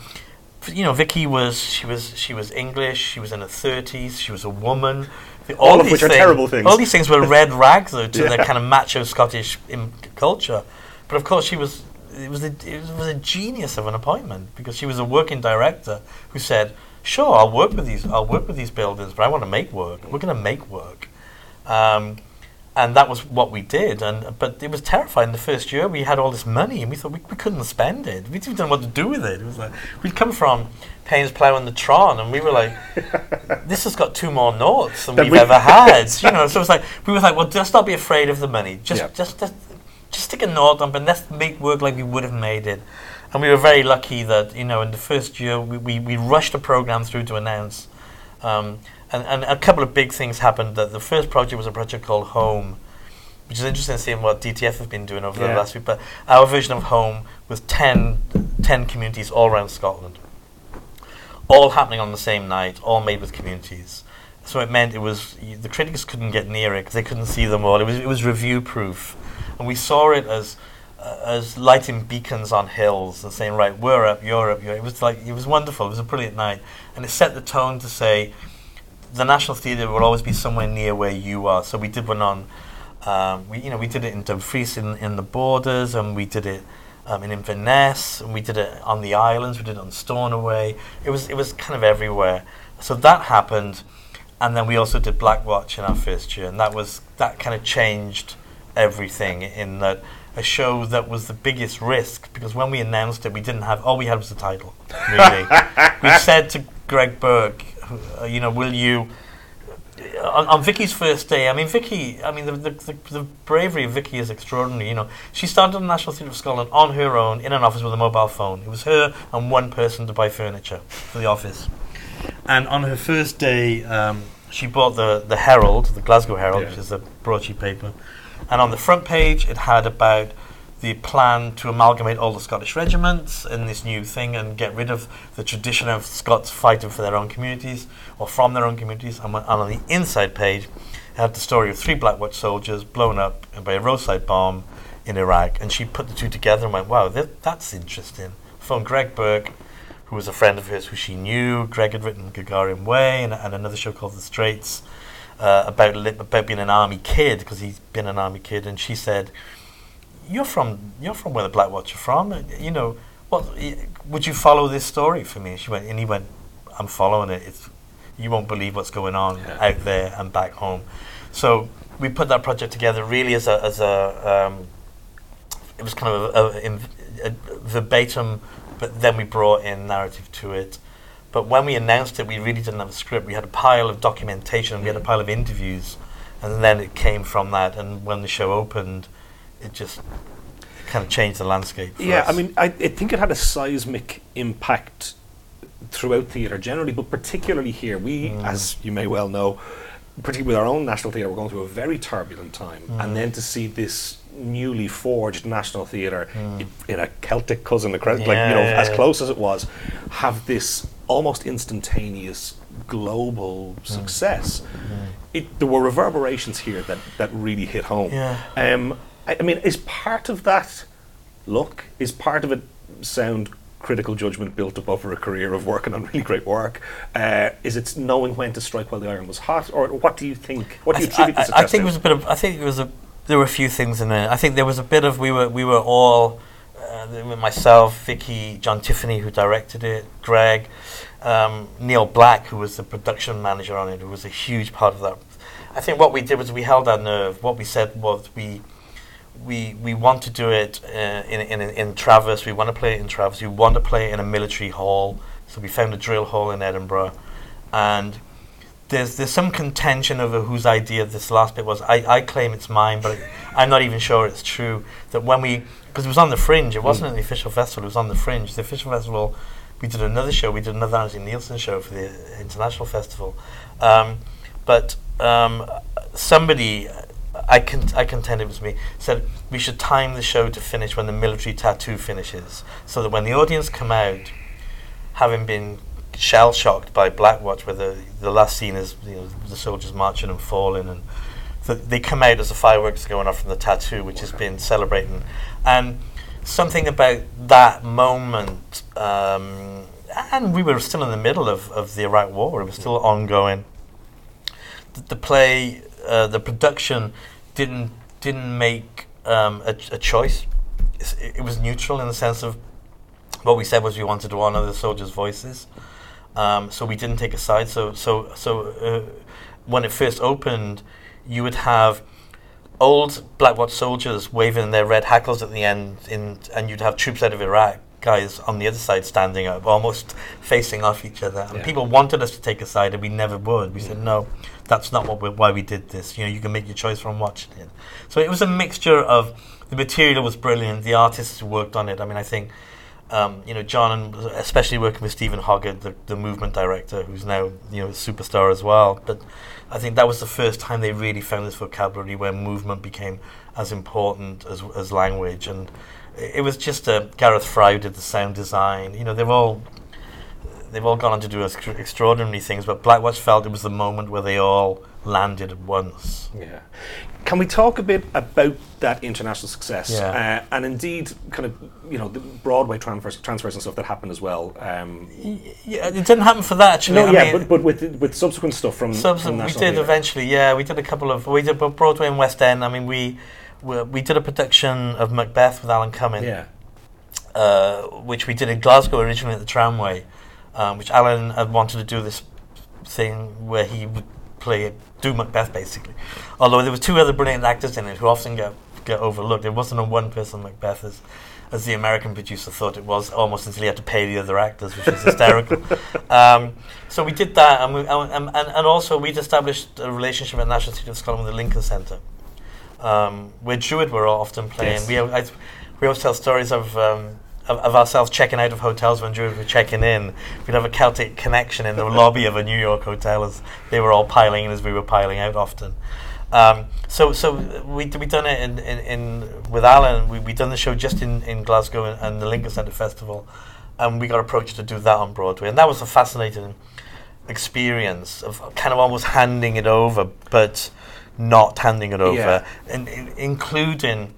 you know, Vicky was she was she was English. She was in her thirties. She was a woman. The- All of these which are terrible things. All these things were red rags though, to the kind of macho Scottish im- culture. But of course, she was it was a, it was a genius of an appointment because she was a working director who said, "Sure, I'll work with these. I'll work with these buildings, but I want to make work. We're going to make work." Um, and that was what we did. And but it was terrifying. The first year we had all this money, and we thought we, we couldn't spend it. We didn't know what to do with it. It was like we'd come from Paines Plough and the Tron, and we were like, "This has got two more noughts than Than we've we- ever had." You know, so it was like we were like, "Well, just not be afraid of the money. Just Yeah. just just, just stick a nought on, but let's make work like we would have made it." And we were very lucky that you know in the first year we, we, we rushed a program through to announce. Um, and, and a couple of big things happened. That the first project was a project called Home, which is interesting seeing what DTF have been doing over the last week. But our version of Home was 10, 10 communities all around Scotland, all happening on the same night, all made with communities. So it meant it was y- the critics couldn't get near it because they couldn't see them all. It was it was review proof, and we saw it as uh, as lighting beacons on hills and saying, right, we're up, you're up, you're. It was like it was wonderful. It was a brilliant night, and it set the tone to say the National Theatre will always be somewhere near where you are. So we did one on, um, we you know we did it in Dumfries in, in the Borders, and we did it um, in Inverness, and we did it on the islands. We did it on Stornoway. It was it was kind of everywhere. So that happened, and then we also did Black Watch in our first year, and that was that kind of changed everything in that. A show that was the biggest risk because when we announced it, we didn't have all we had was the title. Really, we said to Greg uh, you know, will you on, on Vicky's first day, I mean, Vicky, I mean, the, the, the, the bravery of Vicky is extraordinary. You know, she started the National Theatre of Scotland on her own in an office with a mobile phone. It was her and one person to buy furniture for the office. And on her first day, um, she bought the, the Herald, the Glasgow Herald, Yeah. which is a broadsheet paper. And on the front page, it had about the plan to amalgamate all the Scottish regiments in this new thing and get rid of the tradition of Scots fighting for their own communities or from their own communities. And, and on the inside page, had the story of three Black Watch soldiers blown up by a roadside bomb in Iraq. And she put the two together and went, wow, that, that's interesting. Phoned Greg Burke, who was a friend of hers who she knew. Greg had written Gagarin Way and, and another show called The Straits uh, about li- about being an army kid because he's been an army kid, and she said, "You're from you're from where the Black Watch are from. You know, what would you follow this story for me?" She went, and he went, "I'm following it. It's you won't believe what's going on Yeah. out there and back home." So we put that project together really as a as a um, it was kind of a, a, a verbatim, but then we brought in narrative to it. But when we announced it, we really didn't have a script. We had a pile of documentation, we had a Mm. pile of interviews, and then it came from that. And when the show opened, it just kind of changed the landscape. Yeah, us. I mean, I, I think it had a seismic impact throughout theatre generally, but particularly here. We, Mm. as you may well know, particularly with our own national theatre, we're going through a very turbulent time, and then to see this newly forged national theatre in, in a Celtic cousin, across- like you know, Yeah, as yeah. close as it was, have this almost instantaneous global success. It, there were reverberations here that, that really hit home. Yeah. Um, I, I mean, is part of that luck? Is part of it sound critical judgment built up over a career of working on really great work? Uh, is it knowing when to strike while the iron was hot, or what do you think? What do you I, attribute I- the I think it was a bit of. I think it was a. There were a few things in there. I think there was a bit of. We were. We were all. Uh, myself, Vicky, John Tiffany, who directed it, Greg, um, Neil Black, who was the production manager on it, who was a huge part of that. I think what we did was we held our nerve. What we said was we we we want to do it uh, in, in in Traverse. We want to play it in Traverse. We want to play it in a military hall. So we found a drill hall in Edinburgh, and there's there's some contention over whose idea this last bit was. I, I claim it's mine, but I'm not even sure it's true. That when we because it was on the Fringe, it wasn't at the official festival. It was on the Fringe. The official festival, we did another show. We did another Anthony Neilson show for the international festival, um, but um, somebody. I can I contend it was me said we should time the show to finish when the military tattoo finishes, so that when the audience come out, having been shell shocked by Blackwatch, where the the last scene is you know the soldiers marching and falling, and th- they come out as the fireworks going off from the tattoo, which has been celebrating, and something about that moment. Um, and we were still in the middle of, of the Iraq War; it was still ongoing. The, the play, uh, the production, didn't didn't make um, a, a choice. It, it was neutral in the sense of what we said was we wanted to honor the soldiers' voices. Um, so we didn't take a side. So so so uh, when it first opened, you would have old Black Watch soldiers waving their red hackles at the end, in, and you'd have troops out of Iraq guys on the other side standing up, almost facing off each other. And Yeah. people wanted us to take a side, and we never would. We said no, that's not what why we did this. You know, you can make your choice from watching it. So it was a mixture of the material was brilliant, the artists who worked on it. I mean, I think um, you know, John, and especially working with Steven Hoggett, the, the movement director, who's now you know a superstar as well. But I think that was the first time they really found this vocabulary where movement became as important as as language, and it was just uh, Gareth Fry who did the sound design. You know, they've all they've all gone on to do extra- extraordinary things, but Blackwatch felt it was the moment where they all landed at once. Yeah. Can we talk a bit about that international success Yeah. uh, and indeed kind of you know the Broadway transfers, transfers and stuff that happened as well? Um, Yeah, it didn't happen for that actually. no, I yeah, mean, but, but with with subsequent stuff from, So, from we did Theatre. eventually, yeah. We did a couple of we did Broadway and West End. I mean, we we, we did a production of Macbeth with Alan Cumming, Yeah, uh, which we did in Glasgow originally at the Tramway, um, which Alan had wanted to do this thing where he would play do Macbeth basically. Although there were two other brilliant actors in it who often get get overlooked. It wasn't a one person Macbeth as as the American producer thought it was, almost until he had to pay the other actors, which was hysterical. um, so we did that, and, we, and, and, and also we'd established a relationship at National Theatre of Scotland with the Lincoln Centre, um, where Druid were often playing. Yes. We, I, we always tell stories of, um, of of ourselves checking out of hotels when Druid were checking in. We'd have a Celtic connection in the lobby of a New York hotel as they were all piling in as we were piling out often. Um, so so we we done it in, in, in with Alan. We we done the show just in, in Glasgow and, and the Lincoln Centre Festival, and we got approached to do that on Broadway, and that was a fascinating experience of kind of almost handing it over, but not handing it over, Yeah. and, in including.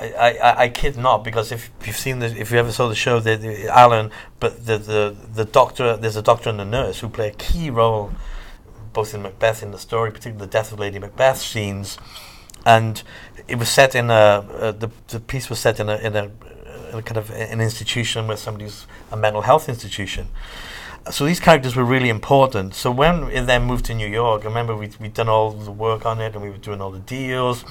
I, I, I kid not because if you've seen the if you ever saw the show the, the Alan but the, the the doctor there's a doctor and a nurse who play a key role both in Macbeth in the story particularly the death of Lady Macbeth scenes and it was set in a uh, the the piece was set in a in a, in a kind of an institution where somebody's a mental health institution so these characters were really important. So when it then moved to New York, I remember we we'd done all the work on it and we were doing all the deals,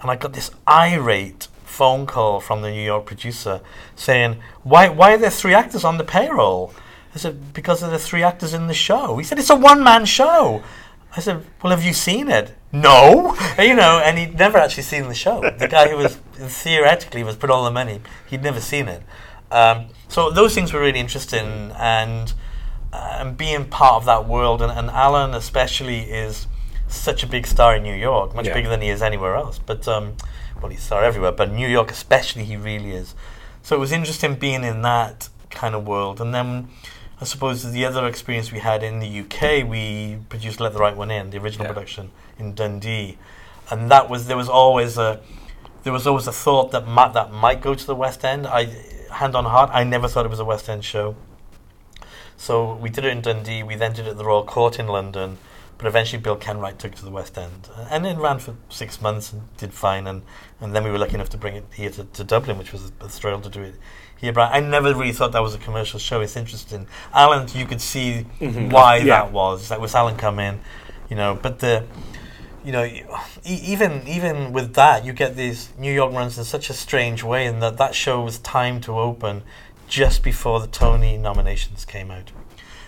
and I got this irate phone call from the New York producer saying, "Why why are there three actors on the payroll?" I said, "Because there are three actors in the show." He said, "It's a one man show." I said, "Well, have you seen it?" No, you know, and he'd never actually seen the show. The guy who was theoretically was put all the money, he'd never seen it. Um, so those things were really interesting, and and being part of that world, and, and Alan especially is such a big star in New York, much Yeah. bigger than he is anywhere else. But um, well, he's a star everywhere, but New York especially, he really is. So it was interesting being in that kind of world. And then I suppose the other experience we had in the UK, we produced Let the Right One In, the original Yeah. production in Dundee, and that was there was always a there was always a thought that might, that might go to the West End. I hand on heart, I never thought it was a West End show. So we did it in Dundee. We then did it at the Royal Court in London. But eventually, Bill Kenwright took it to the West End, Uh, and it ran for six months and did fine. And, and then we were lucky enough to bring it here to, to Dublin, which was a, a thrill to do it here. But I never really thought that was a commercial show. It's interesting, Alan. You could see Mhm. why Yeah. that was. That was Alan come in, you know. But the you know, e- even even with that, you get these New York runs in such a strange way, and that that show was timed to open just before the Tony nominations came out,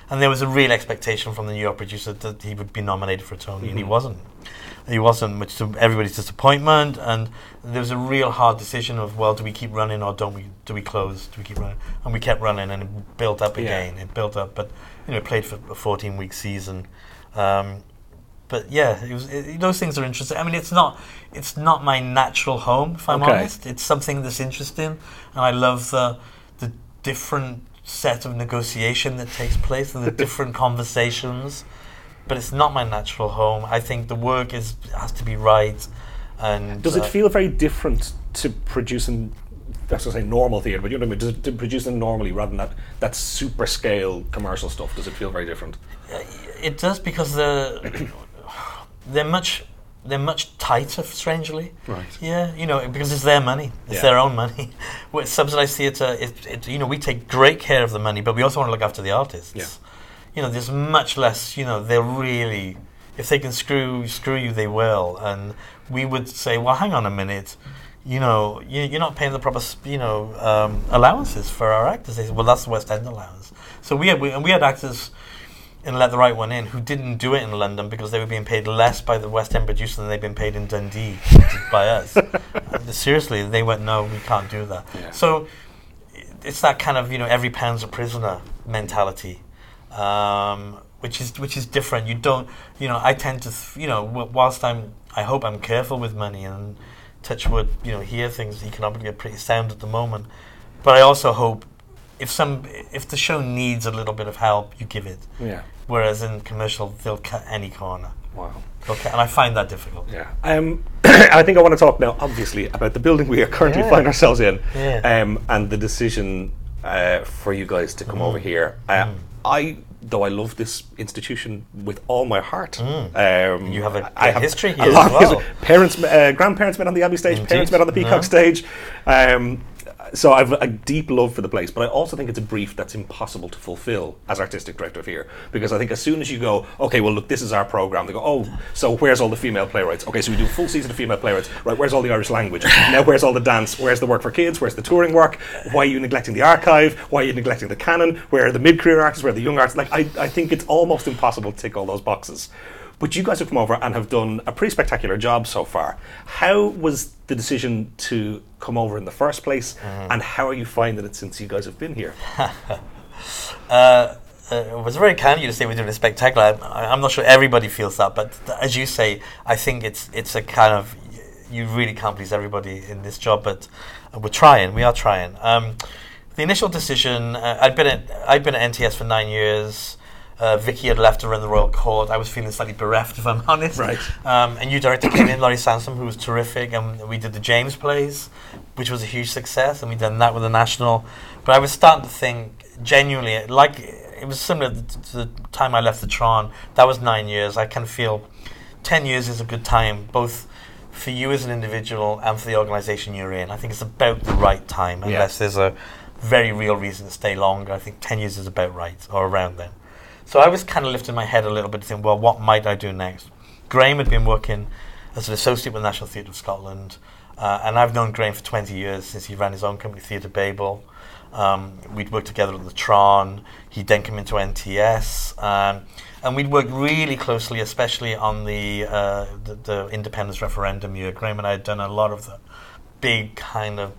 and there was a real expectation from the New York producer that he would be nominated for a Tony, and he Mhm. wasn't. He wasn't, much to everybody's disappointment, and there was a real hard decision of well, do we keep running or don't we? Do we close? Do we keep running? And we kept running, and it built up Yeah. again. It built up, but you know, it played for a fourteen-week season. Um, but yeah, it was, it, those things are interesting. I mean, it's not it's not my natural home, if I'm Okay. honest. It's something that's interesting, and I love the different set of negotiation that takes place and the different conversations. But it's not my natural home. I think the work is has to be right. And Does it uh, feel very different to producing? That's to say normal theatre, but you know what I mean. Does it to producing normally rather than that that super scale commercial stuff? Does it feel very different? It does because the they're much they're much tighter, strangely. Right. Yeah, you know, because it's their money. It's Yeah. their own money. With subsidized theatre, it, it, you know, we take great care of the money, but we also want to look after the artists. Yeah. You know, there's much less. You know, they're really, if they can screw screw you, they will. And we would say, well, hang on a minute. You know, you, you're not paying the proper, you know, um, allowances for our actors. They say, well, that's the West End allowance. So we had, we, and we had actors and let the right one in who didn't do it in London because they were being paid less by the West End producer than they'd been paid in Dundee by us. And seriously, they went, no, we can't do that. Yeah. So it's that kind of you know every pound's a prisoner mentality, um, which is which is different. You don't you know I tend to th- you know wh- whilst I'm I hope I'm careful with money and touch wood you know hear things economically are pretty sound at the moment, but I also hope. If some, if the show needs a little bit of help, you give it. Yeah. Whereas in commercial, they'll cut any corner. Wow. They'll and I find that difficult. Yeah. Um, I think I want to talk now, obviously, about the building we are currently Yeah. find ourselves in, Yeah. um, and the decision uh, for you guys to come over here. Uh, I, though I love this institution with all my heart. Um, You have a I great history a as of history. well. Parents, uh, grandparents met on the Abbey stage. Indeed. Parents met on the Peacock Yeah. stage. Um, so I've a deep love for the place, but I also think it's a brief that's impossible to fulfill as artistic director here. Because I think as soon as you go, okay, well look, this is our program. They go, oh, so where's all the female playwrights? Okay, so we do a full season of female playwrights. Right, where's all the Irish language? now where's all the dance? Where's the work for kids? Where's the touring work? Why are you neglecting the archive? Why are you neglecting the canon? Where are the mid-career artists? Where are the young artists? Like, I, I think it's almost impossible to tick all those boxes. But you guys have come over and have done a pretty spectacular job so far. How was the decision to come over in the first place, and how are you finding it since you guys have been here? Uh, uh, it was very kind of you to say we're doing a spectacular. I, I'm not sure everybody feels that, but th- as you say, I think it's it's a kind of you really can't please everybody in this job, but uh, we're trying. We are trying. Um, the initial decision, uh, I'd been at I'd been at NTS for nine years. Uh, Vicky had left to run the Royal Court. I was feeling slightly bereft, if I'm honest. Right. Um, a new director came in, Laurie Sansom, who was terrific, and we did the James plays, which was a huge success, and we done that with the National. But I was starting to think genuinely, like it was similar to the time I left the Tron. That was nine years. I can feel ten years is a good time, both for you as an individual and for the organisation you're in. I think it's about the right time, Yeah. unless there's a very real reason to stay longer. I think ten years is about right, or around then. So I was kind of lifting my head a little bit to think, well, what might I do next? Graham had been working as an associate with the National Theatre of Scotland, uh, and I've known Graham for 20 years since he ran his own company, Theatre Babel. Um, we'd worked together at the Tron. He'd then come into NTS, um, and we'd worked really closely, especially on the, uh, the the independence referendum year. Graham and I had done a lot of the big kind of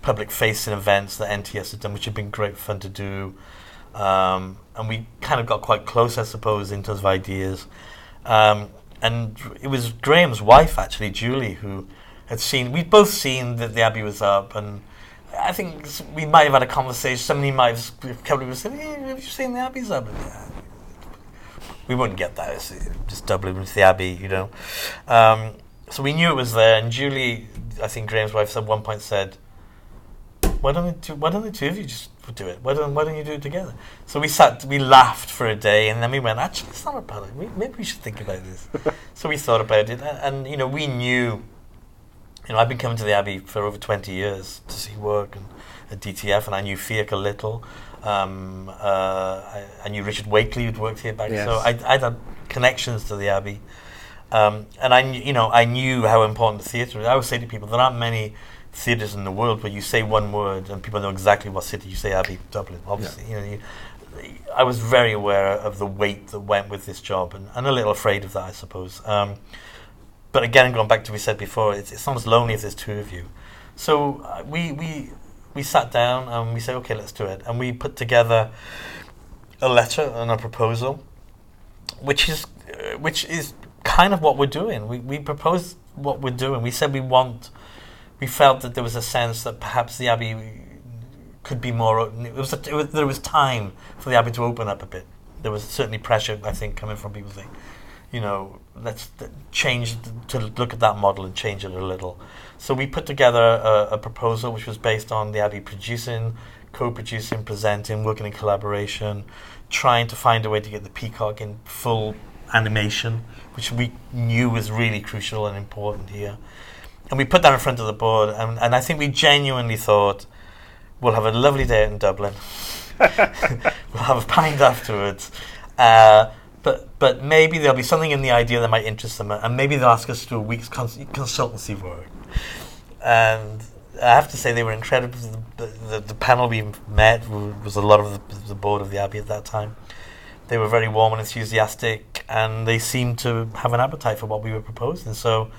public-facing events that NTS had done, which had been great fun to do. Um, and we kind of got quite close, I suppose, in terms of ideas. Um, and it was Graham's wife actually, Julie, who had seen. We'd both seen that the Abbey was up, and I think we might have had a conversation. Somebody might have come us and said, hey, "Have you seen the Abbey's up?" We wouldn't get that. It's just Dublin with the Abbey, you know. Um, so we knew it was there, and Julie, I think Graham's wife, at one point said, "Why don't the two, why don't the two of you just do it? Why don't why don't you do it together?" So we sat, we laughed for a day, and then we went, "Actually, it's not a bad idea. Maybe we should think about this." so we thought about it, and, and you know, we knew. You know, I've been coming to the Abbey for over 20 years to see work and at DTF, and I knew Fiach a little. Um, uh, I, I knew Richard Wakely, who'd worked here back, Yes. so I, I had connections to the Abbey. Um, and I, you know, I knew how important the theatre is. I would say to people, there aren't many theatres in the world where you say one word and people know exactly what city you say. Abbey, Dublin, obviously. You know, you, I was very aware of the weight that went with this job, and, and a little afraid of that, I suppose. Um, but again, going back to what we said before, it's, it's not as lonely if there's two of you. So uh, we we we sat down and we said, okay, let's do it, and we put together a letter and a proposal, which is uh, which is kind of what we're doing. We we proposed what we're doing. We said we want. We felt that there was a sense that perhaps the abbey could be more. o- It was, a, it was there was time for the abbey to open up a bit. There was certainly pressure, I think, coming from people saying, you know, let's change to look at that model and change it a little. So we put together a, a proposal which was based on the Abbey producing, co-producing, presenting, working in collaboration, trying to find a way to get the Peacock in full animation, which we knew was really crucial and important here. And we put that in front of the board, and, and I think we genuinely thought we'll have a lovely day in Dublin. we'll have a pint afterwards. Uh, but but maybe there'll be something in the idea that might interest them, and maybe they'll ask us to do a week's cons- consultancy work. And I have to say they were incredible. The, the, the panel we met was a lot of the, the board of the Abbey at that time. They were very warm and enthusiastic, and they seemed to have an appetite for what we were proposing. So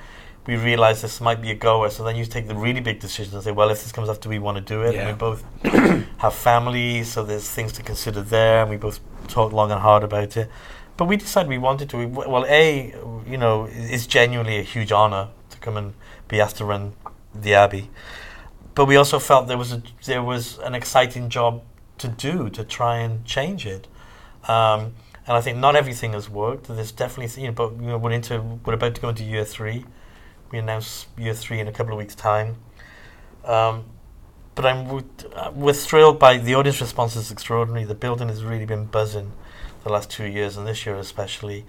we realized this might be a goer. So then you take the really big decision and say, well, if this comes up, do we want to do it? Yeah. And we both have families, so there's things to consider there, and we both talked long and hard about it. But we decided we wanted to. We, well, a, you know, it's genuinely a huge honor to come and be asked to run the Abbey. But we also felt there was a there was an exciting job to do to try and change it. Um, and I think not everything has worked. There's definitely, you know, but you know, we're into we're about to go into year three. We announce year three in a couple of weeks' time. Um, but I'm w- uh, we're thrilled by the audience response is extraordinary. The building has really been buzzing the last two years and this year especially.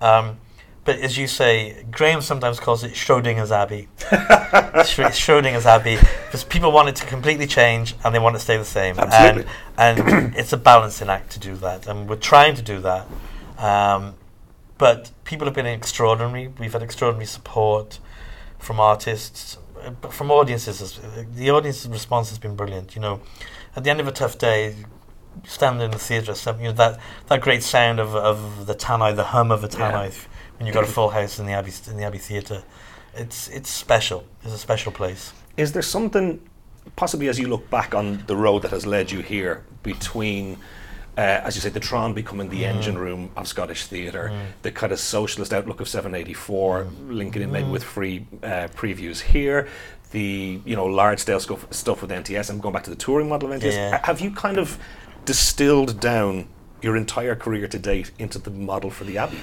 Um, but as you say, Graham sometimes calls it Schrodinger's Abbey. Schro- Schrodinger's Abbey because people want it to completely change and they want it to stay the same. Absolutely. And, and it's a balancing act to do that, and we're trying to do that. Um, but people have been extraordinary. We've had extraordinary support from artists, from audiences. The audience response has been brilliant. You know, at the end of a tough day, standing in the theatre, you know that that great sound of of the tannoy, the hum of the Yeah. when you've got a full house in the Abbey in the Abbey Theatre. It's it's special. It's a special place. Is there something, possibly as you look back on the road that has led you here, between, uh, as you say, the Tron becoming the engine room of Scottish theatre, the kind of socialist outlook of 784, linking in maybe with free uh, previews here, the you know large scale stuff, stuff with NTS, I'm going back to the touring model of NTS. Yeah. Have you kind of distilled down your entire career to date into the model for the Abbey?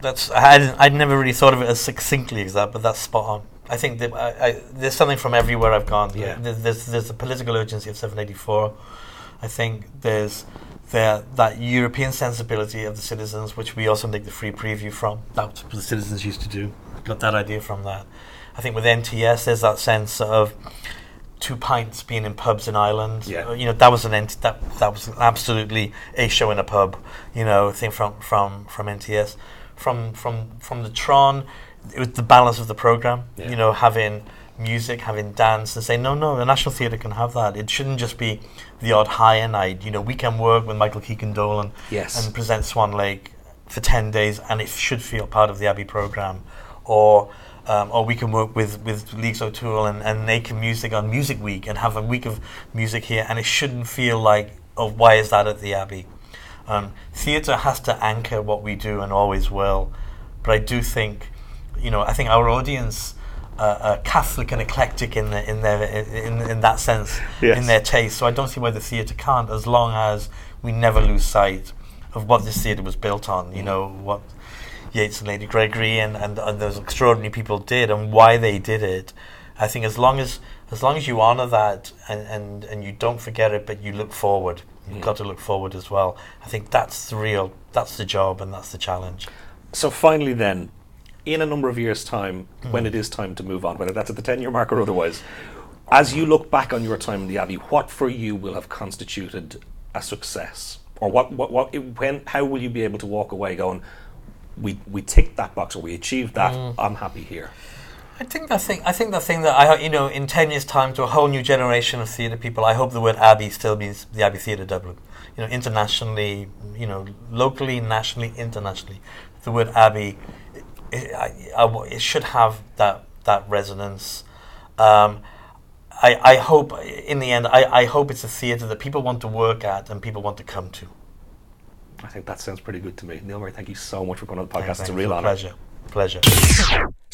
That's I I'd never really thought of it as succinctly as that, but that's spot on. I think that I, I, there's something from everywhere I've gone. Yeah. There's, there's there's the political urgency of 784. I think there's there that European sensibility of the citizens, which we also make the free preview from. That's what the citizens used to do. Got that idea from that. I think with NTS, there's that sense of two pints being in pubs in Ireland. Yeah. You know that was an ent- that that was absolutely a show in a pub. You know, thing from from from NTS, from from from the Tron, it was the balance of the program. Yeah. You know, having music, having dance, and say no, no, the National Theatre can have that. It shouldn't just be the odd higher night. You know, we can work with Michael Keegan Dolan Yes. and present Swan Lake for 10 days and it should feel part of the Abbey programme. Or, um, or we can work with, with Leagues O'Toole and, and Naked Music on Music Week and have a week of music here and it shouldn't feel like, oh, why is that at the Abbey? Um, theatre has to anchor what we do and always will. but I do think, you know, I think our audience. Uh, Catholic and eclectic in the, in their in, in that sense Yes. in their taste. So I don't see why the theatre can't, as long as we never lose sight of what this theatre was built on. You know what Yeats and Lady Gregory and, and, and those extraordinary people did and why they did it. I think as long as as long as you honour that and, and, and you don't forget it, but you look forward. You've got to look forward as well. I think that's the real, that's the job and that's the challenge. So finally, then, in a number of years' time, hmm. when it is time to move on, whether that's at the ten-year mark or otherwise, as you look back on your time in the Abbey, what for you will have constituted a success, or what, what, what, when, how will you be able to walk away going, we, we ticked that box, or we achieved that, hmm. I'm happy here. I think the thing. I think the thing that I, you know, in ten years' time, to a whole new generation of theatre people, I hope the word Abbey still means the Abbey Theatre Dublin. You know, internationally, you know, locally, nationally, internationally, the word Abbey, it, I, I it should have that that resonance. Um, I, I hope, in the end, I, I hope it's a theatre that people want to work at and people want to come to. I think that sounds pretty good to me. Neil Murray, thank you so much for coming on the podcast. it's a real honour. Pleasure. Pleasure.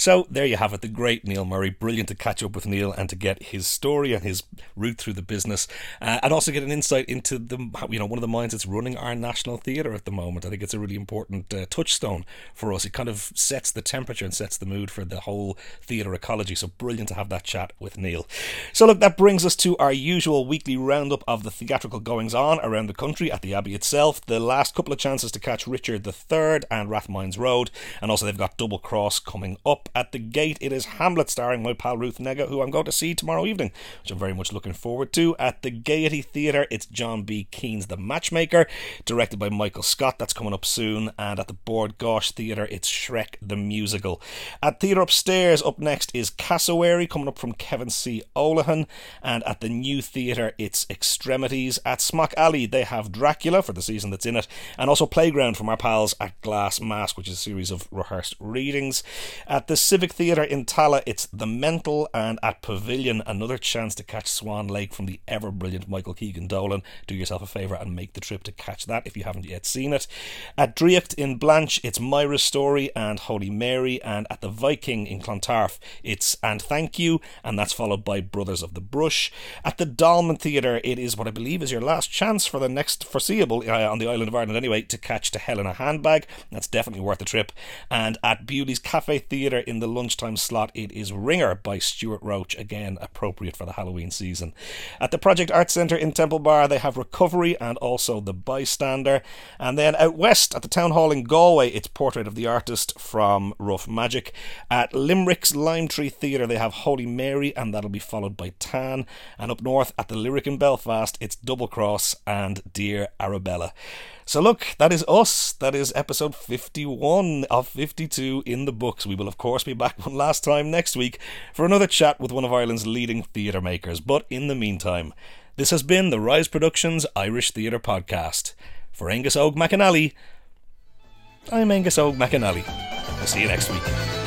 So there you have it, the great Neil Murray. Brilliant to catch up with Neil and to get his story and his route through the business, uh, and also get an insight into the you know one of the minds that's running our national theatre at the moment. I think it's a really important uh, touchstone for us. It kind of sets the temperature and sets the mood for the whole theatre ecology. So brilliant to have that chat with Neil. So look, that brings us to our usual weekly roundup of the theatrical goings on around the country at the Abbey itself. The last couple of chances to catch Richard III and Rathmines Road, and also they've got Double Cross coming up at the gate. It is Hamlet starring my pal Ruth Negga, who I'm going to see tomorrow evening, which I'm very much looking forward to. At the Gaiety Theatre, it's John B. Keane's The Matchmaker, directed by Michael Scott. That's coming up soon. And at the Bord Gáis Theatre, it's Shrek the Musical. At Theatre Upstairs, up next is Cassowary, coming up from Kevin C. Olohan. And at the New Theatre, it's Extremities. At Smock Alley, they have Dracula for the season that's in it, and also Playground from our pals at Glass Mask, which is a series of rehearsed readings. At the Civic Theatre in Tallaght, it's The Mental, and at Pavilion, another chance to catch Swan Lake from the ever brilliant Michael Keegan Dolan. Do yourself a favour and make the trip to catch that if you haven't yet seen it. At Draíocht in Blanche, it's Myra's Story and Holy Mary, and at the Viking in Clontarf, it's And Thank You, and that's followed by Brothers of the Brush. At the Dolman Theatre, it is what I believe is your last chance for the next foreseeable, uh, on the island of Ireland anyway, to catch To Hell in a Handbag. That's definitely worth the trip. And at Bewley's Cafe Theatre in the lunchtime slot, it is Ringer by Stuart Roach, again appropriate for the Halloween season. At the Project Arts Centre in Temple Bar, they have Recovery and also The Bystander. And then out west at the Town Hall in Galway, it's Portrait of the Artist from Rough Magic. At Limerick's Lime Tree Theatre, they have Holy Mary, and that'll be followed by Tan. And up north at the Lyric in Belfast, it's Double Cross and Dear Arabella. So look, that is us. That is episode 51 of 52 in the books. We will of course be back one last time next week for another chat with one of Ireland's leading theatre makers. But in the meantime, this has been the Rise Productions Irish Theatre Podcast. For Angus Og McAnally, I'm Angus Og McAnally. I'll see you next week.